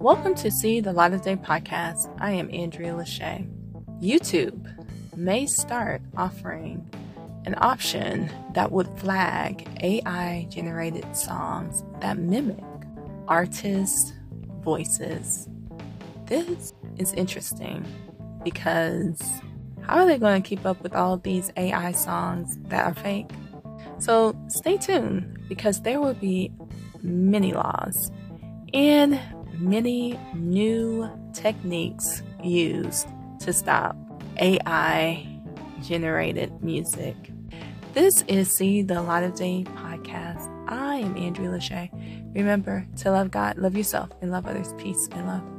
Welcome to See the Light of Day podcast. I am Andrea Lashea. YouTube may start offering an option that would flag AI generated songs that mimic artists' voices. This is interesting because how are they going to keep up with all these AI songs that are fake? So stay tuned because there will be many laws and many new techniques used to stop AI generated music. This is See the Light of Day podcast. I am Andrea Lashea. Remember to love God, love yourself, and love others. Peace and love.